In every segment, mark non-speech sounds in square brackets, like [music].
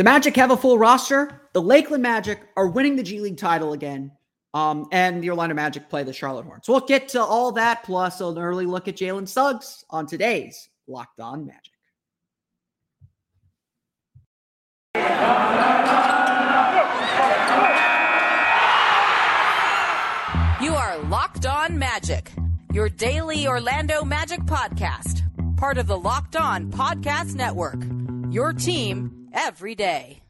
The Magic have a full roster. The Lakeland Magic are winning the G League title again. Um, and the Orlando Magic play the Charlotte Hornets. We'll get to all that plus an early look at Jalen Suggs on today's Locked On Magic. You are Locked On Magic, your daily Orlando Magic podcast, part of the Locked On Podcast Network. Your team every day.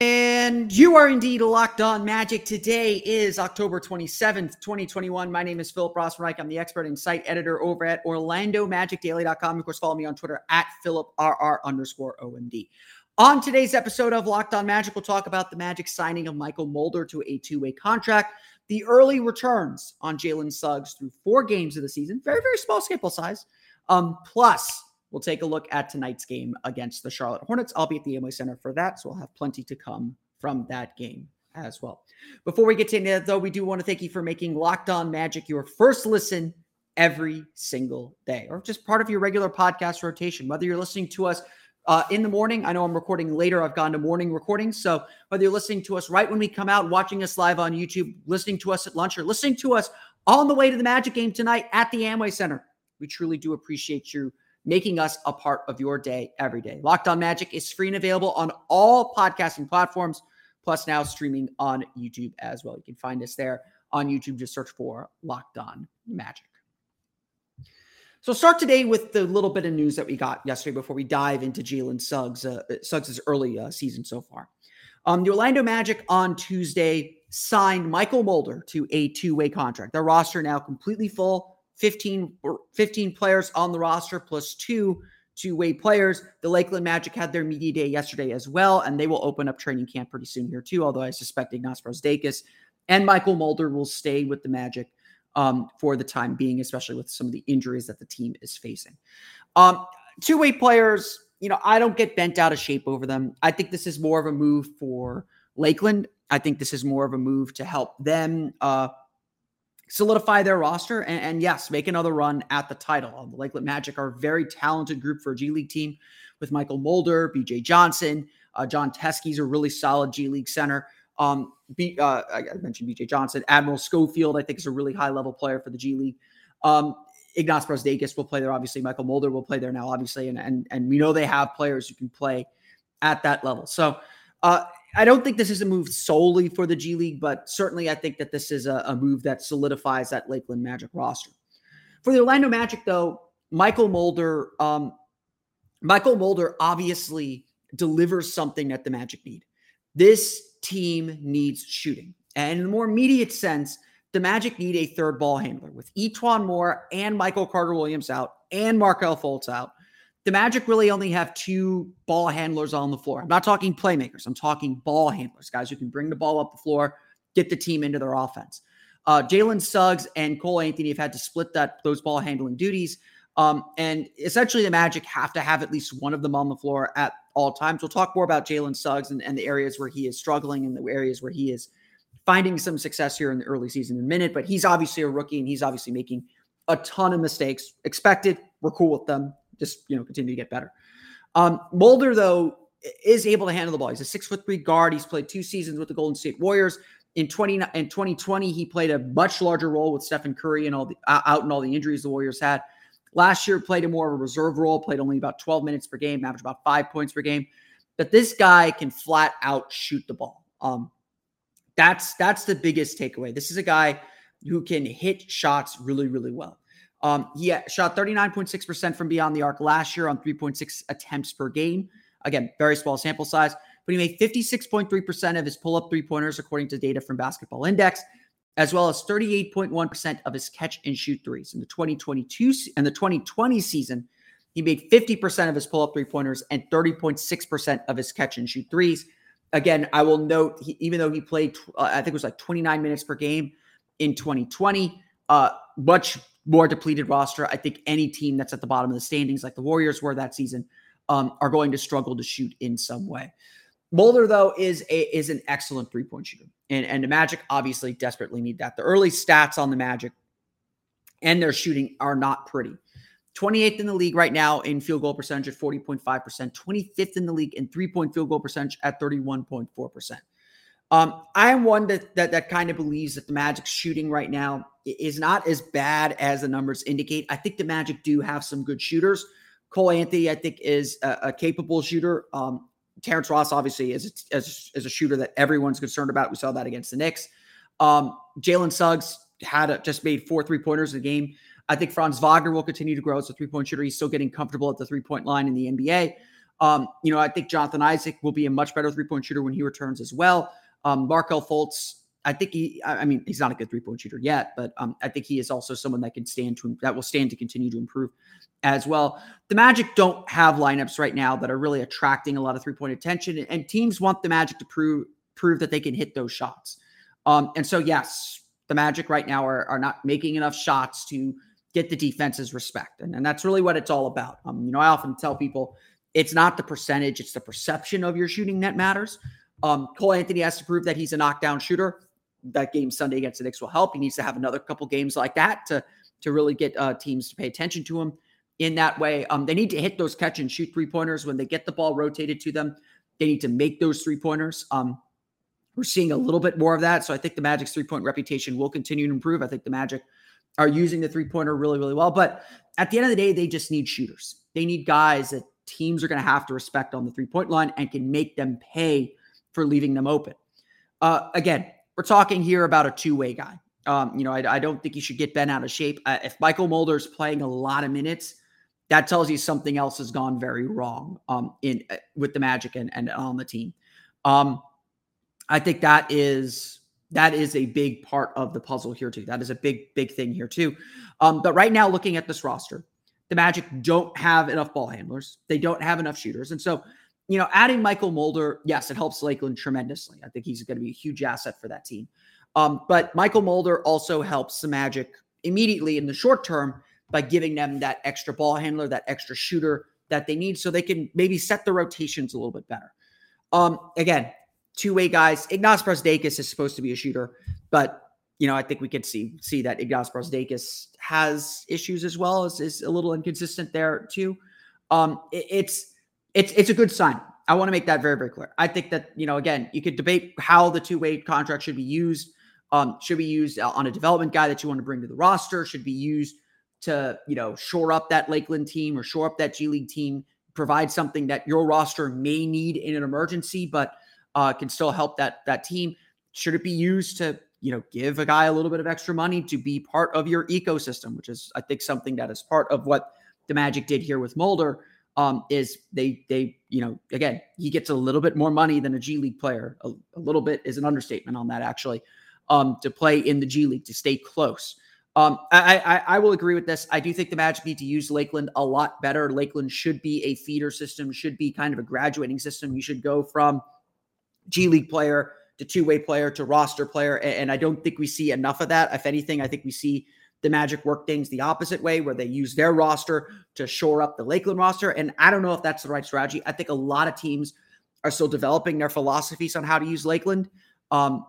And you are indeed locked on magic. Today is October 27th, 2021. My name is Philip Rossman-Reich. I'm the expert and site editor over at OrlandoMagicDaily.com. Of course, follow me on Twitter at PhilipRR underscore OMD. On today's episode of Locked On Magic, we'll talk about the Magic signing of Mychal Mulder to a two-way contract, the early returns on Jalen Suggs through four games of the season, very, very small sample size. Um, plus, We'll take a look at tonight's game against the Charlotte Hornets. I'll be at the Amway Center for that, so we'll have plenty to come from that game as well. Before we get to that, though, we do want to thank you for making Locked On Magic your first listen every single day, or just part of your regular podcast rotation. Whether you're listening to us uh, in the morning, I know I'm recording later. I've gone to morning recordings, so whether you're listening to us right when we come out, watching us live on YouTube, listening to us at lunch, or listening to us on the way to the Magic game tonight at the Amway Center, we truly do appreciate you making us a part of your day every day. Locked On Magic is free and available on all podcasting platforms, plus now streaming on YouTube as well. You can find us there on YouTube. Just search for Locked On Magic. So start today with the little bit of news that we got yesterday before we dive into Jalen Suggs, uh, Suggs' early uh, season so far. Um, the Orlando Magic on Tuesday signed Mychal Mulder to a two-way contract. Their roster now completely full 15, 15 players on the roster plus two two-way players. The Lakeland Magic had their media day yesterday as well, and they will open up training camp pretty soon here too. Although I suspect Ignas Brazdeikis and Mychal Mulder will stay with the Magic um, for the time being, especially with some of the injuries that the team is facing. Um, two-way players, you know, I don't get bent out of shape over them. I think this is more of a move for Lakeland. I think this is more of a move to help them uh, solidify their roster and, and, yes, make another run at the title. The Lakeland Magic are a very talented group for a G League team with Mychal Mulder, BJ Johnson, uh, Jon Teske, a really solid G League center. Um, B, uh, I mentioned BJ Johnson, Admiral Schofield, I think is a really high level player for the G League. Um, Ignas Brazdeikis will play there. Obviously, Mychal Mulder will play there now, obviously, and and and we know they have players who can play at that level. So uh, I don't think this is a move solely for the G League, but certainly I think that this is a, a move that solidifies that Lakeland Magic roster. For the Orlando Magic, though, Mychal Mulder, um, Mychal Mulder obviously delivers something that the Magic need. This team needs shooting. And in a more immediate sense, the Magic need a third ball handler with E'Twaun Moore and Michael Carter Williams out and Markelle Fultz out the Magic really only have two ball handlers on the floor. I'm not talking playmakers. I'm talking ball handlers, guys who can bring the ball up the floor, get the team into their offense. Uh, Jalen Suggs and Cole Anthony have had to split that those ball handling duties. Um, and essentially, the Magic have to have at least one of them on the floor at all times. We'll talk more about Jalen Suggs and, and the areas where he is struggling and the areas where he is finding some success here in the early season in a minute. But he's obviously a rookie and he's obviously making a ton of mistakes. Expected. We're cool with them just you know continue to get better. Um, Mulder though is able to handle the ball. He's a six foot three guard. He's played two seasons with the Golden State Warriors. In 20 in 2020, he played a much larger role with Stephen Curry and all the out and all the injuries the Warriors had. Last year, played a more of a reserve role, played only about 12 minutes per game, averaged about five points per game. But this guy can flat out shoot the ball. Um, that's that's the biggest takeaway. This is a guy who can hit shots really, really well. Um, he shot 39.6% from beyond the arc last year on 3.6 attempts per game. Again, very small sample size, but he made 56.3% of his pull up three pointers, according to data from Basketball Index. As well as 38.1% of his catch and shoot threes. In the 2022 and the 2020 season, he made 50% of his pull up three pointers and 30.6% of his catch and shoot threes. Again, I will note, he, even though he played, uh, I think it was like 29 minutes per game in 2020, uh, much more depleted roster. I think any team that's at the bottom of the standings, like the Warriors were that season, um, are going to struggle to shoot in some way. Mulder, though, is a is an excellent three point shooter, and and the Magic obviously desperately need that. The early stats on the Magic and their shooting are not pretty. 28th in the league right now in field goal percentage at 40.5%, 25th in the league in three point field goal percentage at 31.4%. Um, I am one that, that that kind of believes that the Magic's shooting right now is not as bad as the numbers indicate. I think the Magic do have some good shooters. Cole Anthony, I think, is a, a capable shooter. Um, Terrence Ross, obviously, is a, is, a shooter that everyone's concerned about. We saw that against the Knicks. Um, Jalen Suggs had a, just made four three pointers in the game. I think Franz Wagner will continue to grow as a three point shooter. He's still getting comfortable at the three point line in the NBA. Um, you know, I think Jonathan Isaac will be a much better three point shooter when he returns as well. Um, Markelle Fultz, I think he, I mean, he's not a good three point shooter yet, but um, I think he is also someone that can stand to, that will stand to continue to improve as well. The Magic don't have lineups right now that are really attracting a lot of three point attention, and teams want the Magic to prove prove that they can hit those shots. Um, and so, yes, the Magic right now are, are not making enough shots to get the defense's respect. And, and that's really what it's all about. Um, you know, I often tell people it's not the percentage, it's the perception of your shooting that matters. Um, Cole Anthony has to prove that he's a knockdown shooter. That game Sunday against the Knicks will help. He needs to have another couple games like that to to really get uh, teams to pay attention to him in that way. Um, they need to hit those catch and shoot three pointers when they get the ball rotated to them. They need to make those three pointers. Um, we're seeing a little bit more of that. So I think the Magic's three point reputation will continue to improve. I think the Magic are using the three pointer really, really well. But at the end of the day, they just need shooters. They need guys that teams are going to have to respect on the three point line and can make them pay for leaving them open. Uh, again, we're talking here about a two way guy. Um, you know, I, I, don't think you should get Ben out of shape. Uh, if Mychal Mulder's playing a lot of minutes, that tells you something else has gone very wrong um, in uh, with the Magic and, and on the team. Um, I think that is that is a big part of the puzzle here too. That is a big big thing here too. Um, but right now, looking at this roster, the Magic don't have enough ball handlers. They don't have enough shooters, and so you know, adding Mychal Mulder, yes, it helps Lakeland tremendously. I think he's going to be a huge asset for that team. Um, but Mychal Mulder also helps the Magic immediately in the short term by giving them that extra ball handler, that extra shooter that they need so they can maybe set the rotations a little bit better. Um, again, two-way guys. Ignas Brazdeikis is supposed to be a shooter, but you know, I think we could see see that Ignas Brazdeikis has issues as well, is, is a little inconsistent there too. Um, it, it's it's it's a good sign. I want to make that very very clear. I think that you know again you could debate how the two way contract should be used. Um, should be used on a development guy that you want to bring to the roster. Should be used to you know shore up that Lakeland team or shore up that G League team. Provide something that your roster may need in an emergency, but uh, can still help that that team. Should it be used to you know give a guy a little bit of extra money to be part of your ecosystem, which is I think something that is part of what the Magic did here with Mulder um, is they they you know again he gets a little bit more money than a G League player. A, a little bit is an understatement on that actually. Um, to play in the G League to stay close. Um, I, I, I will agree with this. I do think the Magic need to use Lakeland a lot better. Lakeland should be a feeder system, should be kind of a graduating system. You should go from G League player to two way player to roster player, and, and I don't think we see enough of that. If anything, I think we see the Magic work things the opposite way, where they use their roster to shore up the Lakeland roster. And I don't know if that's the right strategy. I think a lot of teams are still developing their philosophies on how to use Lakeland. Um,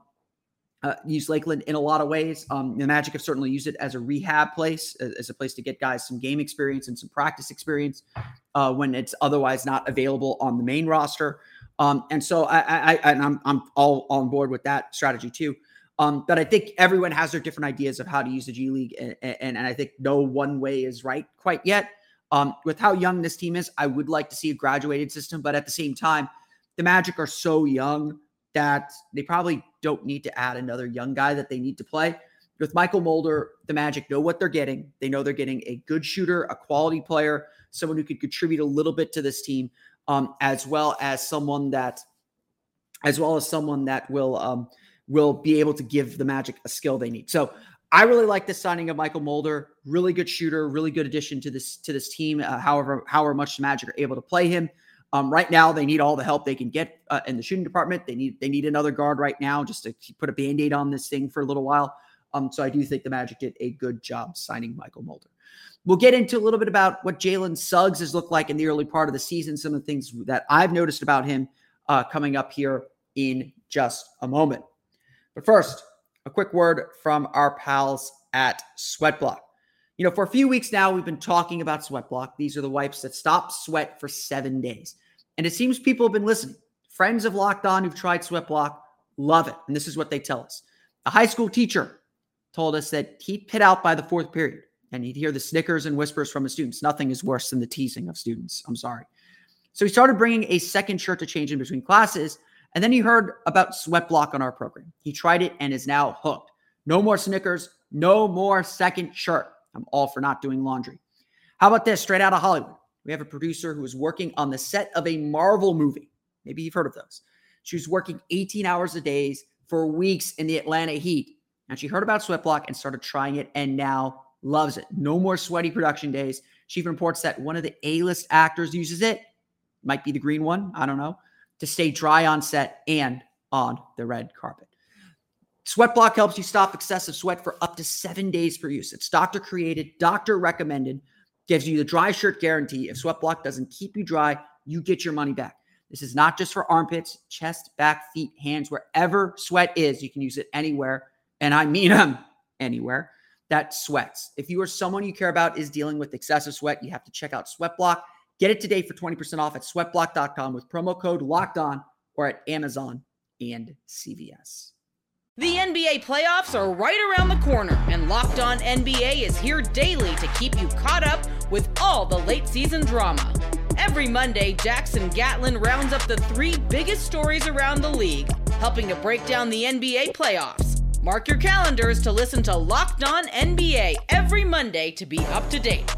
uh, use Lakeland in a lot of ways. Um, the Magic have certainly used it as a rehab place, as a place to get guys some game experience and some practice experience uh, when it's otherwise not available on the main roster. Um, and so I, I, I and I'm, I'm all on board with that strategy too. Um, but I think everyone has their different ideas of how to use the G League, and, and, and I think no one way is right quite yet. Um, with how young this team is, I would like to see a graduated system, but at the same time, the Magic are so young that they probably don't need to add another young guy that they need to play. With Mychal Mulder, the Magic know what they're getting. They know they're getting a good shooter, a quality player, someone who could contribute a little bit to this team, um, as well as someone that, as well as someone that will um, will be able to give the Magic a skill they need. So I really like the signing of Mychal Mulder. Really good shooter, really good addition to this to this team. Uh, however, however much the Magic are able to play him. Um, right now, they need all the help they can get uh, in the shooting department. They need they need another guard right now just to put a band aid on this thing for a little while. Um, so I do think the Magic did a good job signing Mychal Mulder. We'll get into a little bit about what Jalen Suggs has looked like in the early part of the season, some of the things that I've noticed about him uh, coming up here in just a moment. But first, a quick word from our pals at Sweatblock. You know, for a few weeks now, we've been talking about Sweatblock. These are the wipes that stop sweat for seven days. And it seems people have been listening. Friends have locked on who've tried Sweatblock love it. And this is what they tell us. A high school teacher told us that he'd pit out by the fourth period and he'd hear the snickers and whispers from his students. Nothing is worse than the teasing of students. I'm sorry. So he started bringing a second shirt to change in between classes. And then he heard about Sweat Block on our program. He tried it and is now hooked. No more Snickers, no more second shirt. I'm all for not doing laundry. How about this? Straight out of Hollywood. We have a producer who is working on the set of a Marvel movie. Maybe you've heard of those. She was working 18 hours a day for weeks in the Atlanta heat. And she heard about Sweat Block and started trying it and now loves it. No more sweaty production days. She even reports that one of the A-list actors uses it. Might be the green one. I don't know to stay dry on set and on the red carpet. Sweat Block helps you stop excessive sweat for up to seven days per use. It's doctor created, doctor recommended, gives you the dry shirt guarantee. If Sweat Block doesn't keep you dry, you get your money back. This is not just for armpits, chest, back, feet, hands, wherever sweat is. You can use it anywhere. And I mean them [laughs] um, anywhere that sweats. If you or someone you care about is dealing with excessive sweat, you have to check out Sweat Block. Get it today for 20% off at sweatblock.com with promo code locked on or at Amazon and CVS. The NBA playoffs are right around the corner, and Locked On NBA is here daily to keep you caught up with all the late season drama. Every Monday, Jackson Gatlin rounds up the three biggest stories around the league, helping to break down the NBA playoffs. Mark your calendars to listen to Locked On NBA every Monday to be up to date.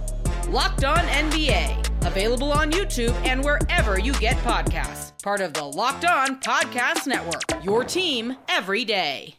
Locked On NBA Available on YouTube and wherever you get podcasts. Part of the Locked On Podcast Network. Your team every day.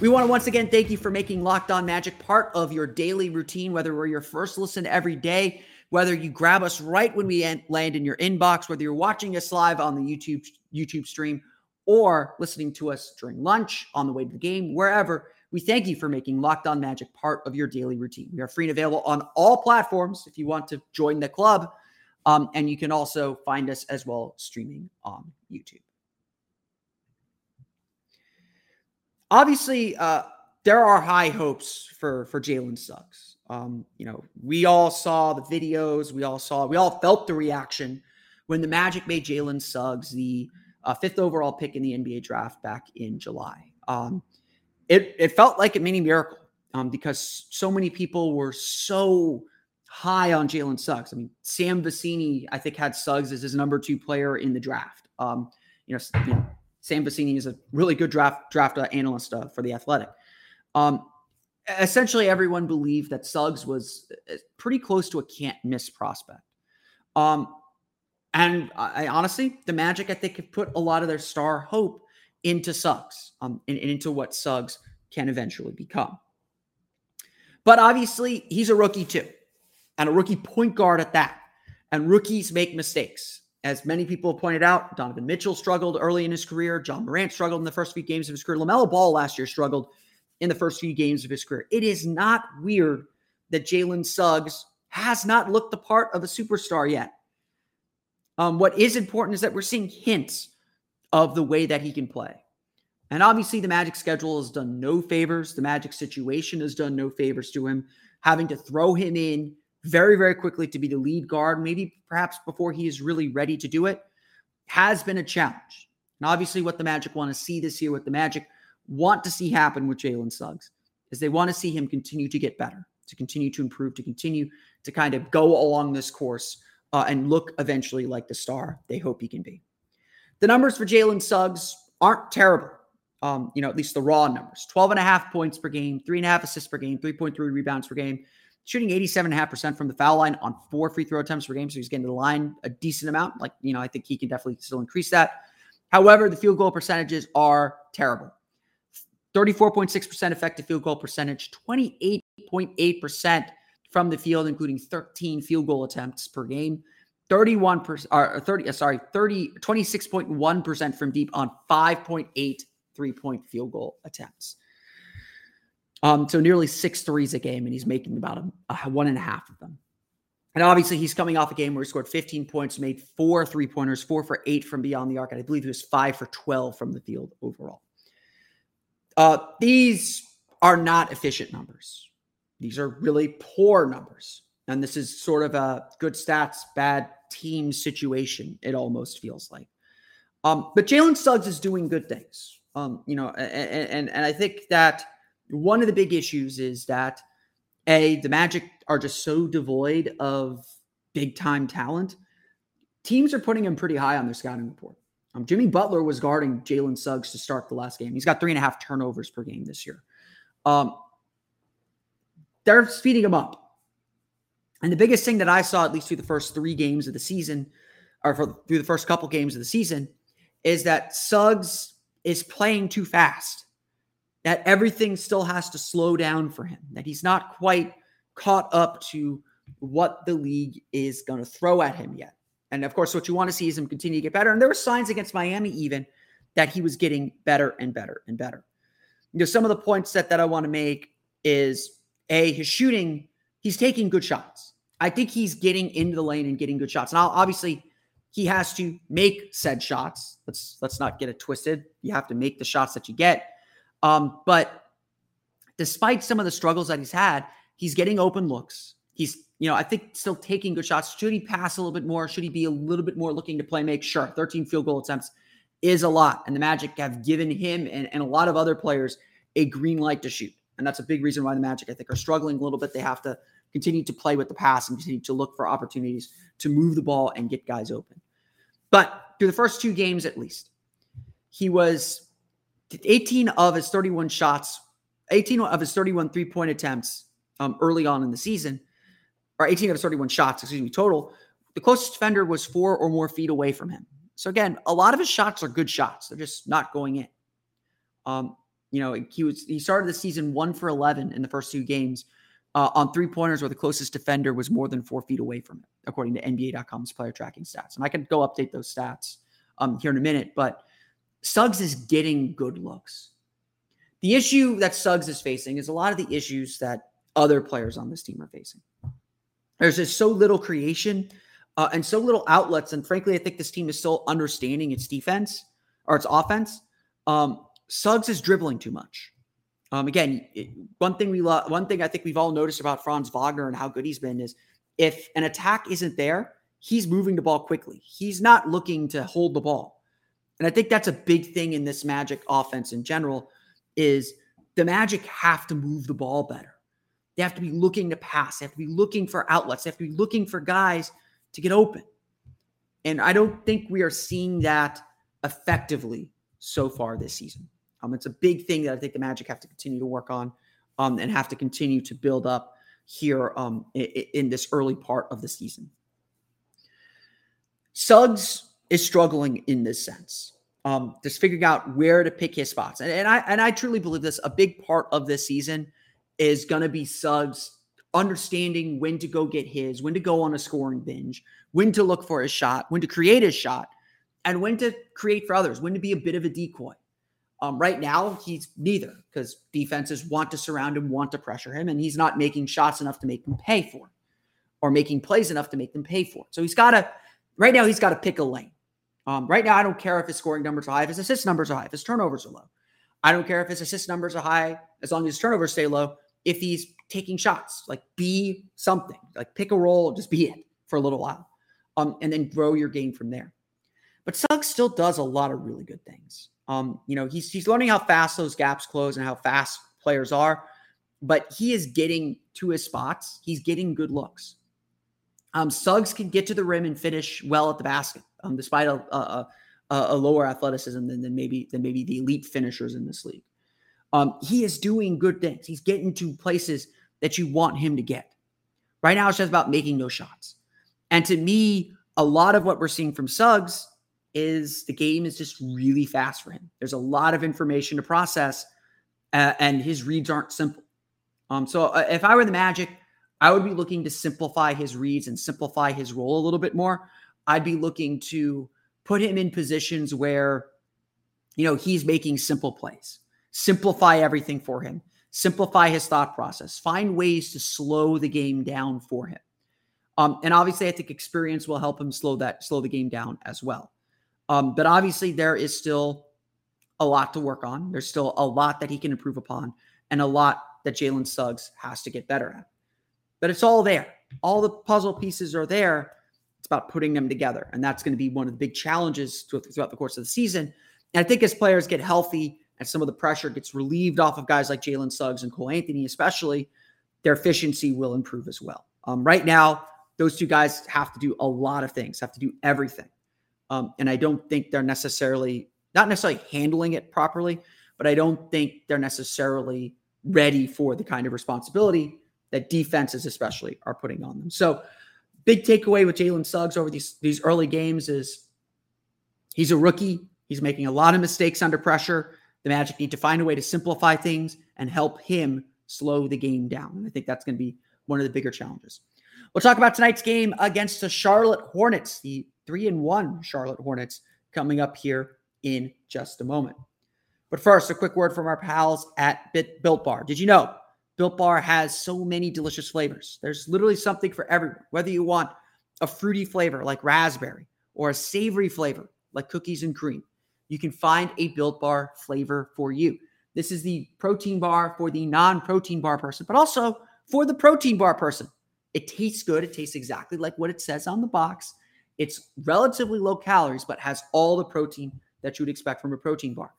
We want to once again thank you for making Locked On Magic part of your daily routine, whether we're your first listen every day whether you grab us right when we land in your inbox, whether you're watching us live on the YouTube YouTube stream or listening to us during lunch, on the way to the game, wherever. We thank you for making Locked On Magic part of your daily routine. We are free and available on all platforms if you want to join the club. Um, and you can also find us as well streaming on YouTube. Obviously, uh, there are high hopes for for Jalen Suggs. Um, you know, we all saw the videos, we all saw, we all felt the reaction when the Magic made Jalen Suggs the uh, fifth overall pick in the NBA draft back in July. Um, it it felt like a mini miracle um, because so many people were so high on Jalen Suggs. I mean, Sam Vecenie, I think, had Suggs as his number two player in the draft. Um, you, know, you know, Sam Vecenie is a really good draft draft uh, analyst uh, for the Athletic. Um, essentially everyone believed that Suggs was uh, pretty close to a can't miss prospect. Um, and I, honestly, the Magic, I think, have put a lot of their star hope into Suggs um, and, and into what Suggs can eventually become. But obviously, he's a rookie too, and a rookie point guard at that. And rookies make mistakes. As many people have pointed out, Donovan Mitchell struggled early in his career. Ja Morant struggled in the first few games of his career. LaMelo Ball last year struggled in the first few games of his career. It is not weird that Jalen Suggs has not looked the part of a superstar yet. Um, what is important is that we're seeing hints of the way that he can play. And obviously, the Magic schedule has done no favors. The Magic situation has done no favors to him, having to throw him in very, very quickly to be the lead guard, maybe perhaps before he is really ready to do it, has been a challenge. And obviously, what the Magic want to see this year with the Magic want to see happen with Jalen Suggs is they want to see him continue to get better, to continue to improve, to continue to kind of go along this course uh, and look eventually like the star they hope he can be. The numbers for Jalen Suggs aren't terrible. um, you know, at least the raw numbers 12 and a half points per game, three and a half assists per game, 3.3 rebounds per game, shooting 87.5% from the foul line on four free throw attempts per game. So he's getting to the line a decent amount. Like, you know, I think he can definitely still increase that. However, the field goal percentages are terrible 34.6% effective field goal percentage, 28.8% from the field, including 13 field goal attempts per game. 31% or 30 uh, sorry 30 26.1% from deep on 5.8 three-point field goal attempts. Um so nearly six threes a game and he's making about a, a one and a half of them. And obviously he's coming off a game where he scored 15 points made four three-pointers four for eight from beyond the arc and i believe he was five for 12 from the field overall uh these are not efficient numbers these are really poor numbers and this is sort of a good stats, bad team situation, it almost feels like. Um, but Jalen Suggs is doing good things. Um, you know, and, and and I think that one of the big issues is that a the Magic are just so devoid of big time talent. Teams are putting him pretty high on their scouting report. Um, Jimmy Butler was guarding Jalen Suggs to start the last game. He's got three and a half turnovers per game this year. Um, they're speeding him up. And the biggest thing that I saw, at least through the first three games of the season, or for, through the first couple games of the season, is that Suggs is playing too fast. That everything still has to slow down for him. That he's not quite caught up to what the league is going to throw at him yet. And of course, what you want to see is him continue to get better. And there were signs against Miami even that he was getting better and better and better. You know, some of the points that, that I want to make is a his shooting, he's taking good shots. I think he's getting into the lane and getting good shots. Now, obviously, he has to make said shots. Let's let's not get it twisted. You have to make the shots that you get. Um, but despite some of the struggles that he's had, he's getting open looks. He's, you know, I think still taking good shots. Should he pass a little bit more? Should he be a little bit more looking to play make? Sure. 13 field goal attempts is a lot. And the Magic have given him and, and a lot of other players a green light to shoot. And that's a big reason why the Magic, I think, are struggling a little bit. They have to continue to play with the pass and continue to look for opportunities to move the ball and get guys open. But through the first two games, at least, he was 18 of his 31 shots, 18 of his 31 three point attempts um, early on in the season, or 18 of 31 shots, excuse me, total. The closest defender was four or more feet away from him. So again, a lot of his shots are good shots. They're just not going in. Um, you know, he was he started the season one for 11 in the first two games uh, on three pointers where the closest defender was more than four feet away from it, according to NBA.com's player tracking stats. And I can go update those stats um, here in a minute, but Suggs is getting good looks. The issue that Suggs is facing is a lot of the issues that other players on this team are facing. There's just so little creation uh, and so little outlets. And frankly, I think this team is still understanding its defense or its offense. Um, Suggs is dribbling too much. Um, again, one thing we lo- one thing I think we've all noticed about Franz Wagner and how good he's been is if an attack isn't there, he's moving the ball quickly. He's not looking to hold the ball. And I think that's a big thing in this Magic offense in general is the Magic have to move the ball better. They have to be looking to pass. They have to be looking for outlets. They have to be looking for guys to get open. And I don't think we are seeing that effectively so far this season. Um, it's a big thing that I think the Magic have to continue to work on um, and have to continue to build up here um, in, in this early part of the season. Suggs is struggling in this sense. Um, just figuring out where to pick his spots. And, and I and I truly believe this. A big part of this season is going to be Suggs understanding when to go get his, when to go on a scoring binge, when to look for his shot, when to create his shot, and when to create for others, when to be a bit of a decoy. Um, right now, he's neither because defenses want to surround him, want to pressure him, and he's not making shots enough to make them pay for it or making plays enough to make them pay for it. So he's got to, right now, he's got to pick a lane. Um, right now, I don't care if his scoring numbers are high, if his assist numbers are high, if his turnovers are low. I don't care if his assist numbers are high as long as his turnovers stay low. If he's taking shots, like be something, like pick a role, just be it for a little while, um, and then grow your game from there. But Suggs still does a lot of really good things. Um, you know, he's he's learning how fast those gaps close and how fast players are, but he is getting to his spots. He's getting good looks. Um, Suggs can get to the rim and finish well at the basket, um, despite a, a, a, a lower athleticism than, than maybe than maybe the elite finishers in this league. Um, he is doing good things. He's getting to places that you want him to get. Right now, it's just about making those shots. And to me, a lot of what we're seeing from Suggs is the game is just really fast for him. There's a lot of information to process, uh, and his reads aren't simple. Um, so uh, if I were the Magic, I would be looking to simplify his reads and simplify his role a little bit more. I'd be looking to put him in positions where, you know, he's making simple plays, simplify everything for him, simplify his thought process, find ways to slow the game down for him. Um, and obviously, I think experience will help him slow that slow the game down as well. Um, but obviously, there is still a lot to work on. There's still a lot that he can improve upon, and a lot that Jalen Suggs has to get better at. But it's all there. All the puzzle pieces are there. It's about putting them together. And that's going to be one of the big challenges throughout the course of the season. And I think as players get healthy and some of the pressure gets relieved off of guys like Jalen Suggs and Cole Anthony, especially, their efficiency will improve as well. Um, right now, those two guys have to do a lot of things, have to do everything. Um, and I don't think they're necessarily, not necessarily handling it properly, but I don't think they're necessarily ready for the kind of responsibility that defenses, especially, are putting on them. So, big takeaway with Jalen Suggs over these these early games is he's a rookie. He's making a lot of mistakes under pressure. The Magic need to find a way to simplify things and help him slow the game down. And I think that's going to be one of the bigger challenges. We'll talk about tonight's game against the Charlotte Hornets, the three and one Charlotte Hornets, coming up here in just a moment. But first, a quick word from our pals at Bit Built Bar. Did you know Built Bar has so many delicious flavors? There's literally something for everyone. Whether you want a fruity flavor like raspberry or a savory flavor like cookies and cream, you can find a Built Bar flavor for you. This is the protein bar for the non protein bar person, but also for the protein bar person. It tastes good. It tastes exactly like what it says on the box. It's relatively low calories, but has all the protein that you would expect from a protein bar.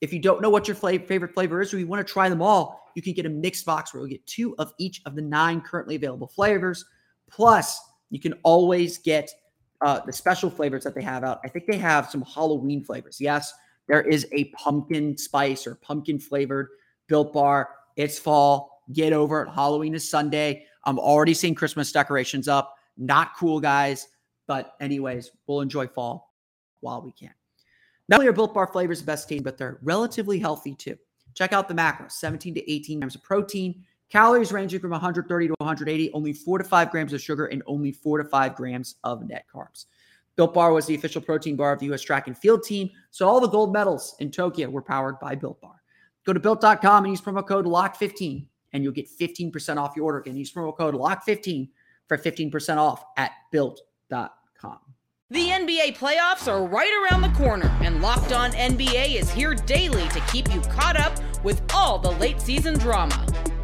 If you don't know what your favorite flavor is, or you want to try them all, you can get a mixed box where you'll get two of each of the nine currently available flavors. Plus, you can always get uh, the special flavors that they have out. I think they have some Halloween flavors. Yes, there is a pumpkin spice or pumpkin flavored built bar. It's fall. Get over it. Halloween is Sunday. I'm already seeing Christmas decorations up. Not cool, guys. But, anyways, we'll enjoy fall while we can. Not only are Built Bar flavors the best tasting, but they're relatively healthy too. Check out the macros 17 to 18 grams of protein, calories ranging from 130 to 180, only four to five grams of sugar, and only four to five grams of net carbs. Built Bar was the official protein bar of the U.S. track and field team, so all the gold medals in Tokyo were powered by Built Bar. Go to built.com and use promo code LOCK15 and you'll get 15% off your order. Again, use promo code LOCK15 for 15% off at built.com. The NBA playoffs are right around the corner, and Locked On NBA is here daily to keep you caught up with all the late season drama.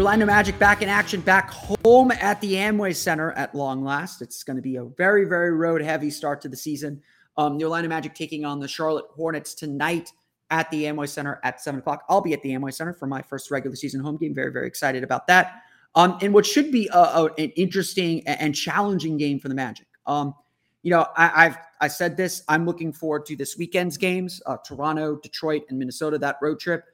The Orlando Magic back in action, back home at the Amway Center at long last. It's going to be a very, very road heavy start to the season. Um, the Orlando Magic taking on the Charlotte Hornets tonight at the Amway Center at seven o'clock. I'll be at the Amway Center for my first regular season home game. Very, very excited about that. Um, and what should be a, a, an interesting and challenging game for the Magic. Um, you know, I, have I said this. I'm looking forward to this weekend's games: uh, Toronto, Detroit, and Minnesota. That road trip,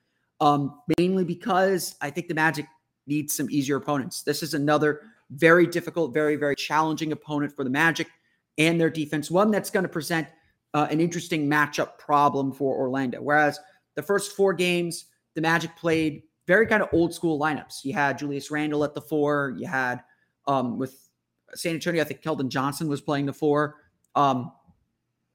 um, mainly because I think the Magic needs some easier opponents. This is another very difficult, very very challenging opponent for the Magic and their defense. One that's going to present uh, an interesting matchup problem for Orlando. Whereas the first four games, the Magic played very kind of old school lineups. You had Julius Randle at the four. You had um, with San Antonio, I think Keldon Johnson was playing the four. Um,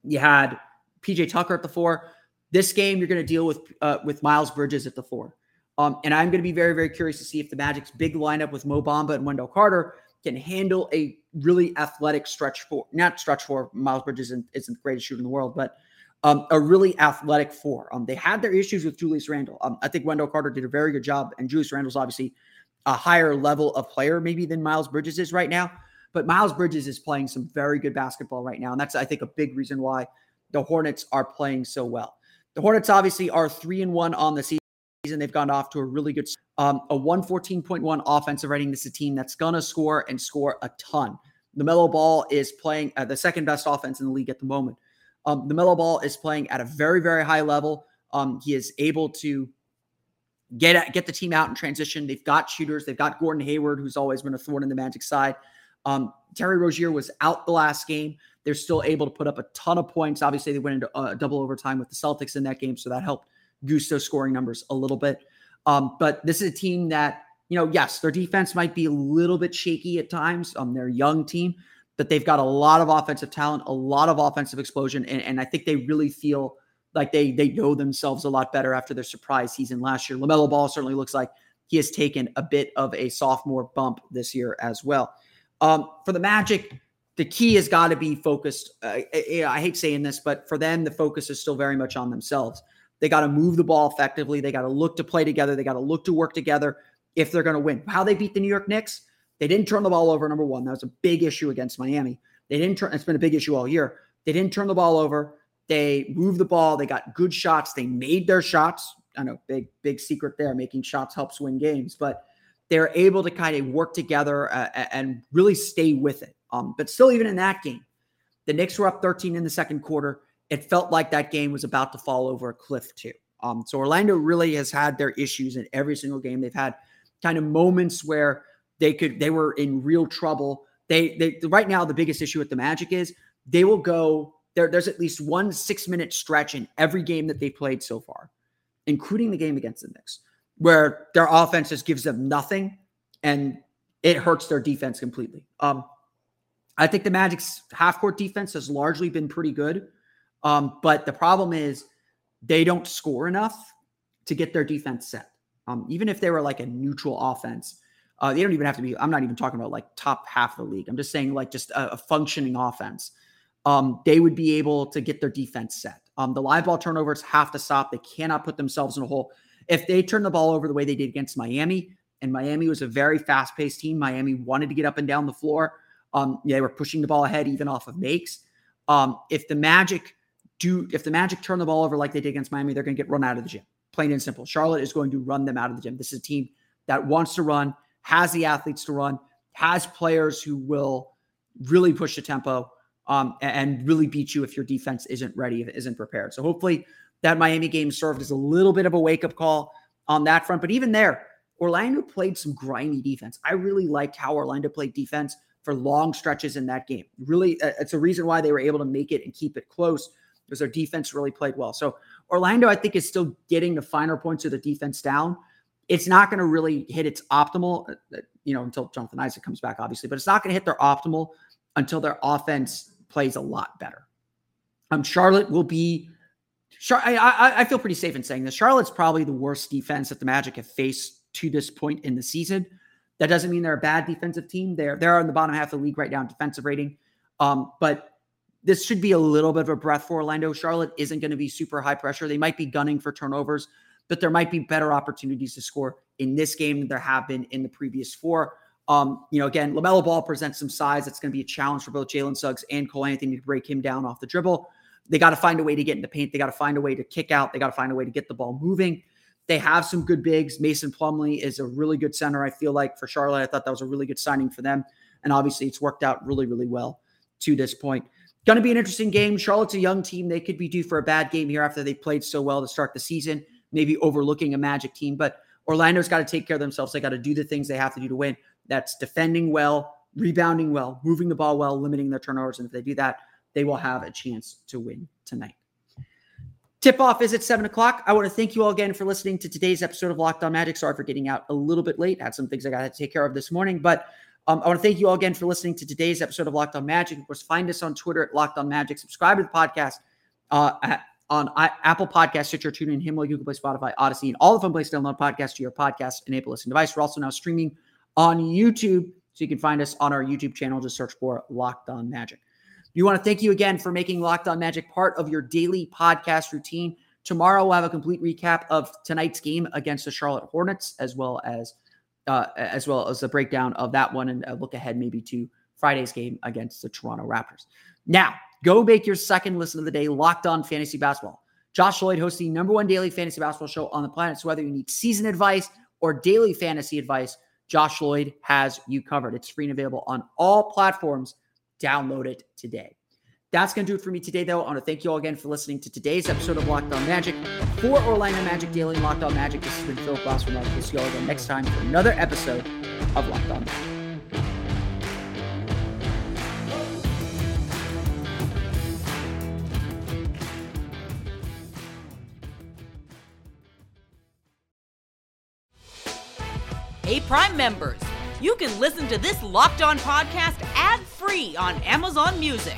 you had PJ Tucker at the four. This game, you're going to deal with uh, with Miles Bridges at the four. Um, and I'm going to be very, very curious to see if the Magic's big lineup with Mo Bamba and Wendell Carter can handle a really athletic stretch four, not stretch four. Miles Bridges isn't, isn't the greatest shooter in the world, but um, a really athletic four. Um, they had their issues with Julius Randle. Um, I think Wendell Carter did a very good job, and Julius Randle's obviously a higher level of player maybe than Miles Bridges is right now. But Miles Bridges is playing some very good basketball right now, and that's I think a big reason why the Hornets are playing so well. The Hornets obviously are three and one on the season. And they've gone off to a really good, um, a 114.1 offensive rating. This is a team that's going to score and score a ton. LaMelo Ball is playing at the second best offense in the league at the moment. Um, LaMelo Ball is playing at a very, very high level. Um, he is able to get get the team out in transition. They've got shooters. They've got Gordon Hayward, who's always been a thorn in the Magic side. Um, Terry Rozier was out the last game. They're still able to put up a ton of points. Obviously, they went into uh, double overtime with the Celtics in that game, so that helped those scoring numbers a little bit. Um, but this is a team that, you know, yes, their defense might be a little bit shaky at times. Um, they're a young team, but they've got a lot of offensive talent, a lot of offensive explosion, and, and I think they really feel like they they know themselves a lot better after their surprise season last year. LaMelo Ball certainly looks like he has taken a bit of a sophomore bump this year as well. Um, for the Magic, the key has got to be focused. Uh, I, I hate saying this, but for them, the focus is still very much on themselves. They got to move the ball effectively. They got to look to play together. They got to look to work together if they're going to win. How they beat the New York Knicks, they didn't turn the ball over. Number one, that was a big issue against Miami. They didn't turn. It's been a big issue all year. They didn't turn the ball over. They moved the ball. They got good shots. They made their shots. I know, big big secret there. Making shots helps win games, but they're able to kind of work together uh, and really stay with it. Um, but still, even in that game, the Knicks were up 13 in the second quarter. It felt like that game was about to fall over a cliff, too. Um, so Orlando really has had their issues in every single game. They've had kind of moments where they could they were in real trouble. They they right now the biggest issue with the Magic is they will go there. There's at least one six minute stretch in every game that they've played so far, including the game against the Knicks, where their offense just gives them nothing and it hurts their defense completely. Um, I think the Magic's half court defense has largely been pretty good. Um, but the problem is they don't score enough to get their defense set. Um, even if they were like a neutral offense, uh, they don't even have to be. I'm not even talking about like top half of the league. I'm just saying like just a, a functioning offense. Um, they would be able to get their defense set. Um, the live ball turnovers have to stop. They cannot put themselves in a hole. If they turn the ball over the way they did against Miami, and Miami was a very fast paced team, Miami wanted to get up and down the floor. Um, they were pushing the ball ahead even off of makes. Um, if the Magic do, if the Magic turn the ball over like they did against Miami, they're going to get run out of the gym. Plain and simple. Charlotte is going to run them out of the gym. This is a team that wants to run, has the athletes to run, has players who will really push the tempo um, and really beat you if your defense isn't ready, if it isn't prepared. So hopefully that Miami game served as a little bit of a wake up call on that front. But even there, Orlando played some grimy defense. I really liked how Orlando played defense for long stretches in that game. Really, uh, it's a reason why they were able to make it and keep it close because their defense really played well. So Orlando, I think, is still getting the finer points of the defense down. It's not going to really hit its optimal, uh, uh, you know, until Jonathan Isaac comes back, obviously, but it's not going to hit their optimal until their offense plays a lot better. Um, Charlotte will be. Char- I, I, I feel pretty safe in saying this. Charlotte's probably the worst defense that the Magic have faced to this point in the season. That doesn't mean they're a bad defensive team. They're they're in the bottom half of the league right now in defensive rating. Um, but this should be a little bit of a breath for Orlando. Charlotte isn't going to be super high pressure. They might be gunning for turnovers, but there might be better opportunities to score in this game than there have been in the previous four. Um, you know, again, LaMelo Ball presents some size. That's going to be a challenge for both Jalen Suggs and Cole Anthony to break him down off the dribble. They got to find a way to get in the paint. They got to find a way to kick out. They got to find a way to get the ball moving. They have some good bigs. Mason Plumlee is a really good center, I feel like, for Charlotte. I thought that was a really good signing for them. And obviously, it's worked out really, really well to this point. Going to be an interesting game. Charlotte's a young team. They could be due for a bad game here after they played so well to start the season, maybe overlooking a Magic team. But Orlando's got to take care of themselves. They got to do the things they have to do to win. That's defending well, rebounding well, moving the ball well, limiting their turnovers. And if they do that, they will have a chance to win tonight. Tip off is at seven o'clock. I want to thank you all again for listening to today's episode of Locked On Magic. Sorry for getting out a little bit late. had some things I got to take care of this morning, but um, I want to thank you all again for listening to today's episode of Locked On Magic. Of course, find us on Twitter at Locked On Magic. Subscribe to the podcast uh, at, on I- Apple Podcasts, Stitcher, TuneIn, Himalaya, Google Play, Spotify, Odyssey, and all the fun places to download podcasts to your podcast enabled listening device. We're also now streaming on YouTube, so you can find us on our YouTube channel. Just search for Locked On Magic. We want to thank you again for making Locked On Magic part of your daily podcast routine. Tomorrow we'll have a complete recap of tonight's game against the Charlotte Hornets, as well as uh, as well as a breakdown of that one and a look ahead maybe to Friday's game against the Toronto Raptors. Now, go make your second listen of the day locked on fantasy basketball. Josh Lloyd hosts the number one daily fantasy basketball show on the planet. So whether you need season advice or daily fantasy advice, Josh Lloyd has you covered. It's free and available on all platforms. Download it today. That's going to do it for me today, though. I want to thank you all again for listening to today's episode of Locked On Magic. For Orlando Magic Daily and Locked On Magic, this has been Phil Ross from We'll see you all again next time for another episode of Locked On Magic. Hey, Prime members, you can listen to this Locked On podcast ad free on Amazon Music.